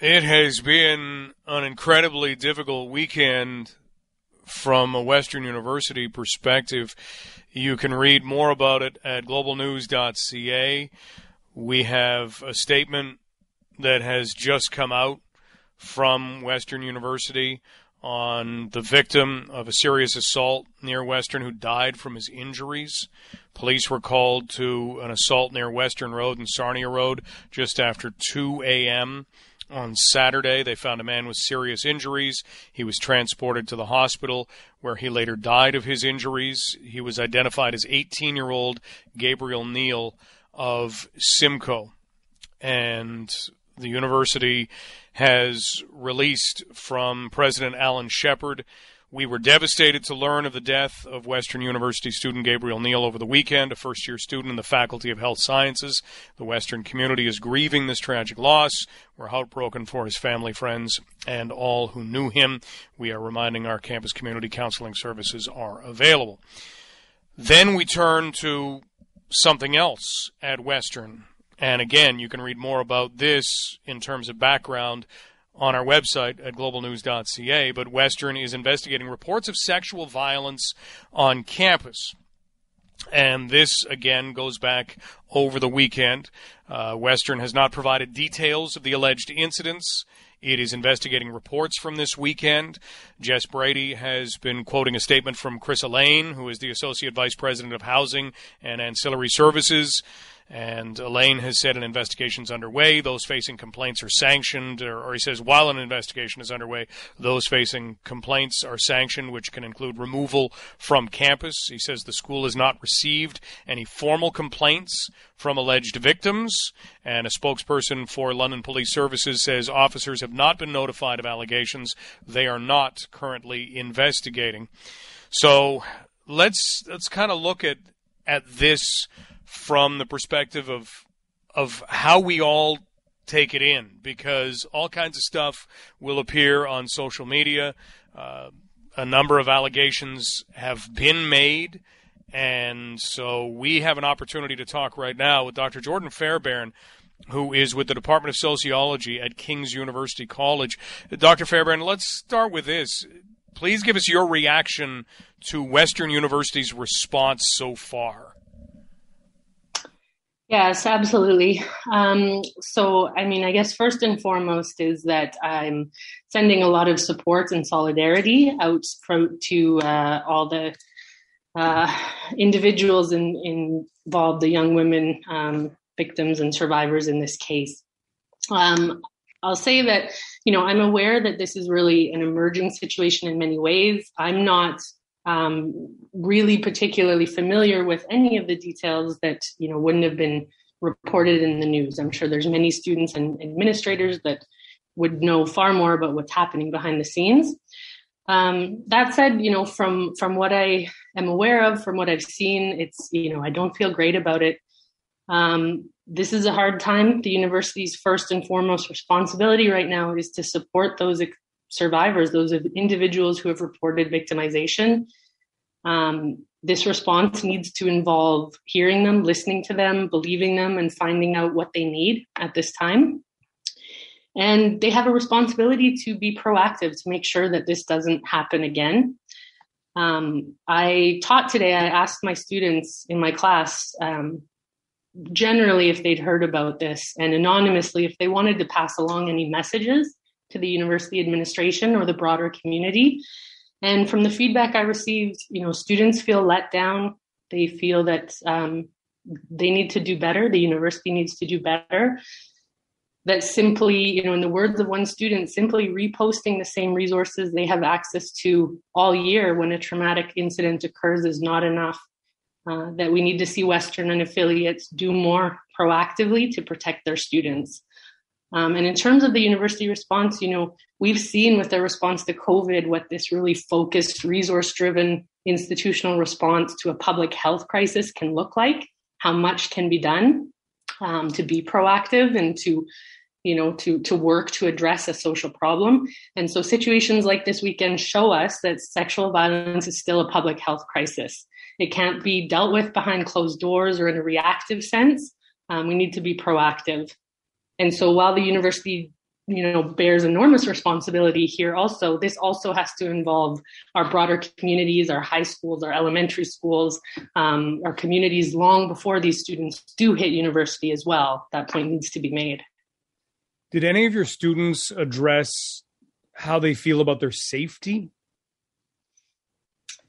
It has been an incredibly difficult weekend from a Western University perspective. You can read more about it at globalnews.ca. We have a statement that has just come out from Western University on the victim of a serious assault near Western who died from his injuries. Police were called to an assault near Western Road and Sarnia Road just after 2 a.m. On Saturday, they found a man with serious injuries. He was transported to the hospital where he later died of his injuries. He was identified as 18 year old Gabriel Neil of Simcoe. And the university has released from President Alan Shepard we were devastated to learn of the death of Western University student Gabriel Neil over the weekend, a first year student in the Faculty of Health Sciences. The Western community is grieving this tragic loss. We're heartbroken for his family, friends, and all who knew him. We are reminding our campus community counseling services are available. Then we turn to something else at Western. And again, you can read more about this in terms of background on our website at globalnews.ca, but Western is investigating reports of sexual violence on campus. And this, again, goes back over the weekend. Uh, Western has not provided details of the alleged incidents. It is investigating reports from this weekend. Jess Brady has been quoting a statement from Chris Alleyne, who is the Associate Vice President of Housing and Ancillary Services. And Alleyne has said an investigation is underway. Those facing complaints are sanctioned, or, or, he says while an investigation is underway, those facing complaints are sanctioned, which can include removal from campus. He says the school has not received any formal complaints from alleged victims. And a spokesperson for London Police Services says officers have not been notified of allegations. They are not currently investigating. So let's let's kind of look at at this from the perspective of of how we all take it in because all kinds of stuff will appear on social media. Uh, a number of allegations have been made, and so we have an opportunity to talk right now with Dr. Jordan Fairbairn. Who is with the Department of Sociology at King's University College? Dr. Fairbairn, let's start with this. Please give us your reaction to Western University's response so far. Yes, absolutely. Um, so, I mean, I guess first and foremost is that I'm sending a lot of support and solidarity out from, to uh, all the uh, individuals in, in involved, the young women um, victims and survivors in this case. Um, I'll say that, you know, I'm aware that this is really an emerging situation in many ways. I'm not um, really particularly familiar with any of the details that you know wouldn't have been reported in the news. I'm sure there's many students and administrators that would know far more about what's happening behind the scenes. Um, that said, you know, from from what I am aware of, from what I've seen, it's you know I don't feel great about it. Um, this is a hard time. The university's first and foremost responsibility right now is to support those survivors, those individuals who have reported victimization. Um, this response needs to involve hearing them, listening to them, believing them, and finding out what they need at this time. And they have a responsibility to be proactive to make sure that this doesn't happen again. Um, I taught today, I asked my students in my class um, generally if they'd heard about this and anonymously if they wanted to pass along any messages to the university administration or the broader community. And from the feedback I received, you know, students feel let down. They feel that um, they need to do better. The university needs to do better. That simply, you know, in the words of one student, simply reposting the same resources they have access to all year when a traumatic incident occurs is not enough. Uh, that we need to see Western and affiliates do more proactively to protect their students. Um, and in terms of the university response, you know, we've seen with their response to COVID what this really focused, resource driven institutional response to a public health crisis can look like, how much can be done um, to be proactive and to you know to to work to address a social problem. And so situations like this weekend show us that sexual violence is still a public health crisis. It can't be dealt with behind closed doors or in a reactive sense. Um, we need to be proactive and so while the university you know bears enormous responsibility here also this also has to involve our broader communities our high schools our elementary schools um, our communities long before these students do hit university as well. That point needs to be made. Did any of your students address how they feel about their safety?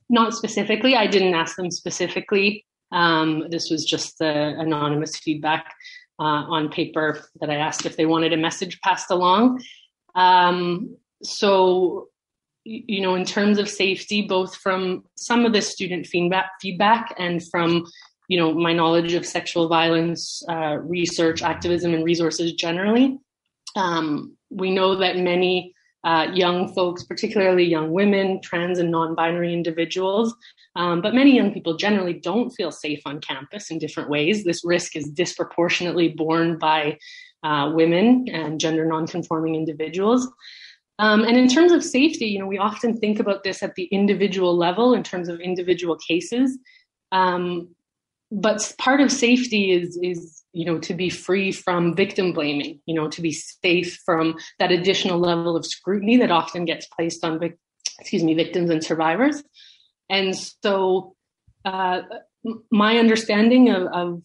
Not specifically. I didn't ask them specifically. Um, this was just the anonymous feedback uh, on paper that I asked if they wanted a message passed along. Um, so, you know, in terms of safety, both from some of the student feedback, feedback and from, you know, my knowledge of sexual violence uh, research, activism, and resources generally, um, we know that many uh, young folks, particularly young women, trans and non-binary individuals, um, but many young people generally don't feel safe on campus in different ways. This risk is disproportionately borne by uh, women and gender nonconforming individuals. Um, and in terms of safety, you know, we often think about this at the individual level in terms of individual cases. Um, but part of safety is is you know to be free from victim blaming you know to be safe from that additional level of scrutiny that often gets placed on excuse me victims and survivors. And so, uh, my understanding of, of,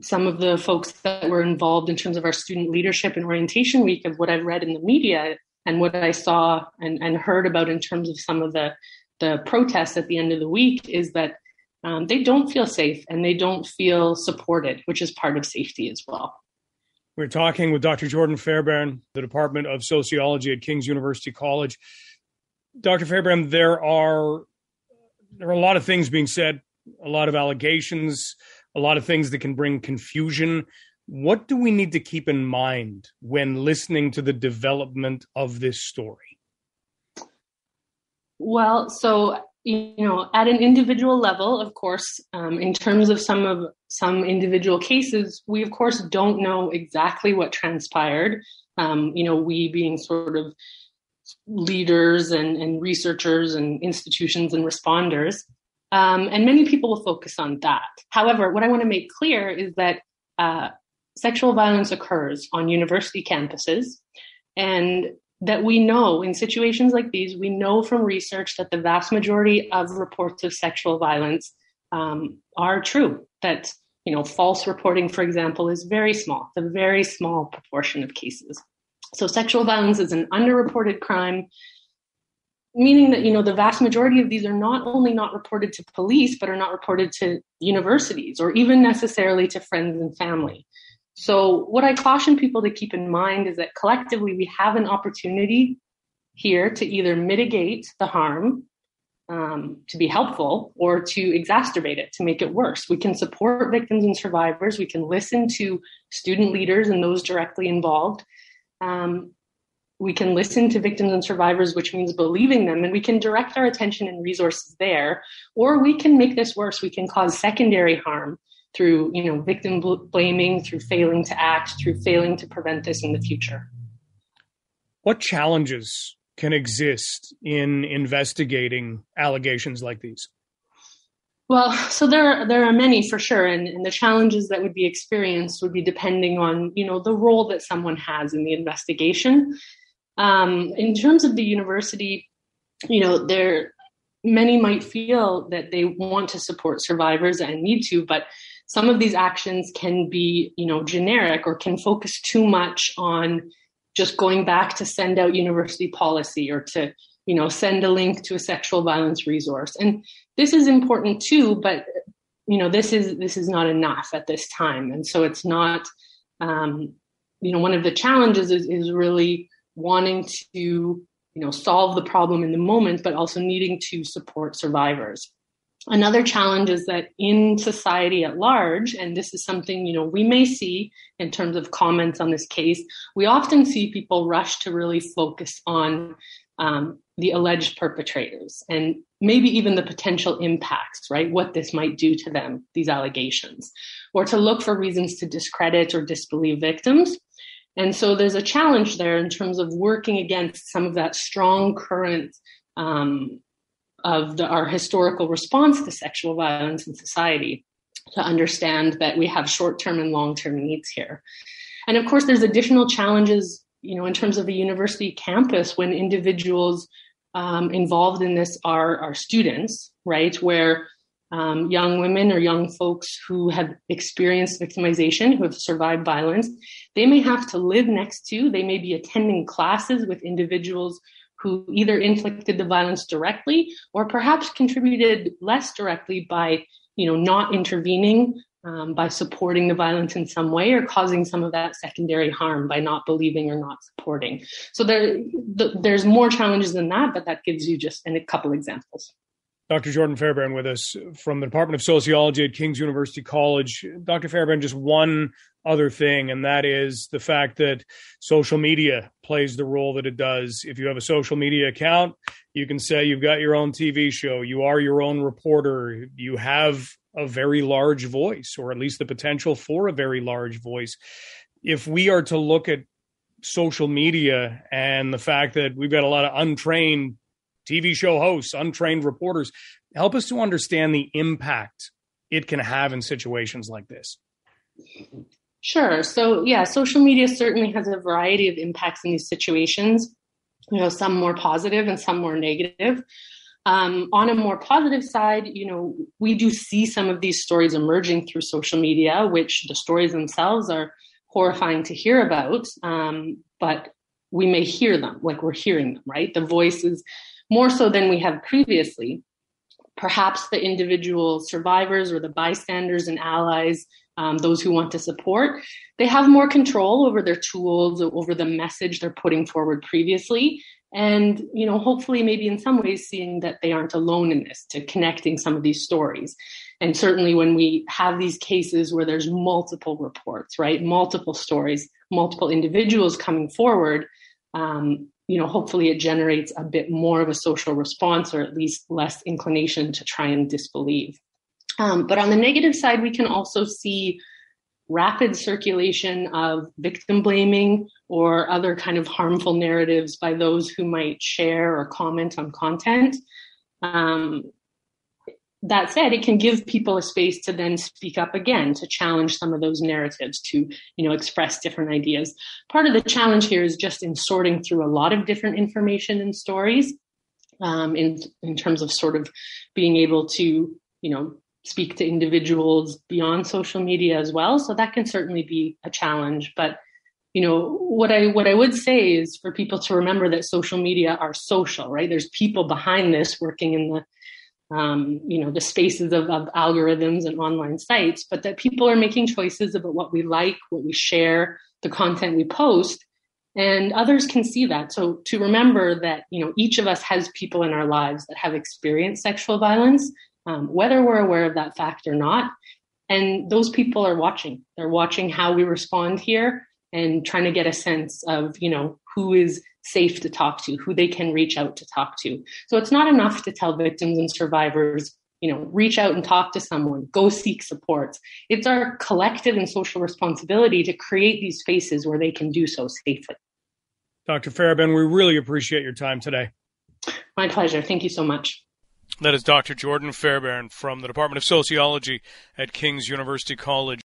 some of the folks that were involved in terms of our student leadership and orientation week, of what I've read in the media and what I saw and, and heard about in terms of some of the the protests at the end of the week, is that um, they don't feel safe and they don't feel supported, which is part of safety as well. We're talking with Dr. Jordan Fairbairn, the Department of Sociology at King's University College. Dr. Fairbairn, there are there are a lot of things being said, a lot of allegations, a lot of things that can bring confusion. What do we need to keep in mind when listening to the development of this story? Well, so you know, at an individual level, of course, um, in terms of some of some individual cases, we of course don't know exactly what transpired. Um, you know, we being sort of leaders and, and researchers and institutions and responders. Um, and many people will focus on that. However, what I want to make clear is that uh, sexual violence occurs on university campuses, and that we know in situations like these, we know from research that the vast majority of reports of sexual violence um, are true. That you know, false reporting, for example, is very small, a very small proportion of cases. So sexual violence is an underreported crime, meaning that you know the vast majority of these are not only not reported to police, but are not reported to universities or even necessarily to friends and family. So what I caution people to keep in mind is that collectively we have an opportunity here to either mitigate the harm um, to be helpful or to exacerbate it, to make it worse. We can support victims and survivors. We can listen to student leaders and those directly involved. Um, we can listen to victims and survivors, which means believing them, and we can direct our attention and resources there. Or we can make this worse. We can cause secondary harm through, you know, victim blaming, through failing to act, through failing to prevent this in the future. What challenges can exist in investigating allegations like these? Well, so there are, there are many for sure, and, and, the challenges that would be experienced would be depending on you know the role that someone has in the investigation. Um, in terms of the university, you know, there many might feel that they want to support survivors and need to, but some of these actions can be you know generic or can focus too much on just going back to send out university policy or to you know send a link to a sexual violence resource. And this is important too but you know this is this is not enough at this time. And so it's not um, you know one of the challenges is, is really wanting to you know solve the problem in the moment but also needing to support survivors another challenge is that in society at large and this is something you know we may see in terms of comments on this case we often see people rush to really focus on um, the alleged perpetrators and maybe even the potential impacts, right? What this might do to them, these allegations, or to look for reasons to discredit or disbelieve victims. And so there's a challenge there in terms of working against some of that strong current um, of the, our historical response to sexual violence in society to understand that we have short term and long term needs here. And of course, there's additional challenges you know, in terms of a university campus, when individuals um, involved in this are, are students, right? Where um, young women or young folks who have experienced victimization, who have survived violence, they may have to live next to, they may be attending classes with individuals who either inflicted the violence directly or perhaps contributed less directly by, you know, not intervening, um, by supporting the violence in some way or causing some of that secondary harm by not believing or not supporting. So there, the, there's more challenges than that, but that gives you just a couple examples. Dr. Jordan Fairbairn with us from the Department of Sociology at King's University College. Dr. Fairbairn, just one other thing, and that is the fact that social media plays the role that it does. If you have a social media account, you can say you've got your own TV show, you are your own reporter, you have a very large voice, or at least the potential for a very large voice. If we are to look at social media and the fact that we've got a lot of untrained TV show hosts, untrained reporters. Help us to understand the impact it can have in situations like this. Sure. So, yeah, social media certainly has a variety of impacts in these situations. You know, some more positive and some more negative. Um, on a more positive side, you know, we do see some of these stories emerging through social media, which the stories themselves are horrifying to hear about. Um, but we may hear them, like we're hearing them, right? The voices more so than we have previously. Perhaps the individual survivors or the bystanders and allies, um, those who want to support, they have more control over their tools, over the message they're putting forward previously. And, you know, hopefully, maybe in some ways, seeing that they aren't alone in this, to connecting some of these stories. And certainly, when we have these cases where there's multiple reports, right, multiple stories, multiple individuals coming forward, um, you know, hopefully it generates a bit more of a social response or at least less inclination to try and disbelieve. Um, but on the negative side, we can also see rapid circulation of victim blaming or other kind of harmful narratives by those who might share or comment on content. Um, that said, it can give people a space to then speak up again, to challenge some of those narratives, to you know express different ideas. Part of the challenge here is just in sorting through a lot of different information and stories, um, in in terms of sort of being able to you know speak to individuals beyond social media as well. So that can certainly be a challenge, but you know what i what i would say is for people to remember that social media are social right there's people behind this working in the um, you know the spaces of, of algorithms and online sites but that people are making choices about what we like what we share the content we post and others can see that. So to remember that you know each of us has people in our lives that have experienced sexual violence um, whether we're aware of that fact or not and those people are watching. They're watching how we respond here and trying to get a sense of you know who is safe to talk to, who they can reach out to talk to. So it's not enough to tell victims and survivors, you know, reach out and talk to someone, go seek support. It's our collective and social responsibility to create these spaces where they can do so safely. Dr. Fairbairn, we really appreciate your time today. My pleasure. Thank you so much. That is Dr. Jordan Fairbairn from the Department of Sociology at King's University College.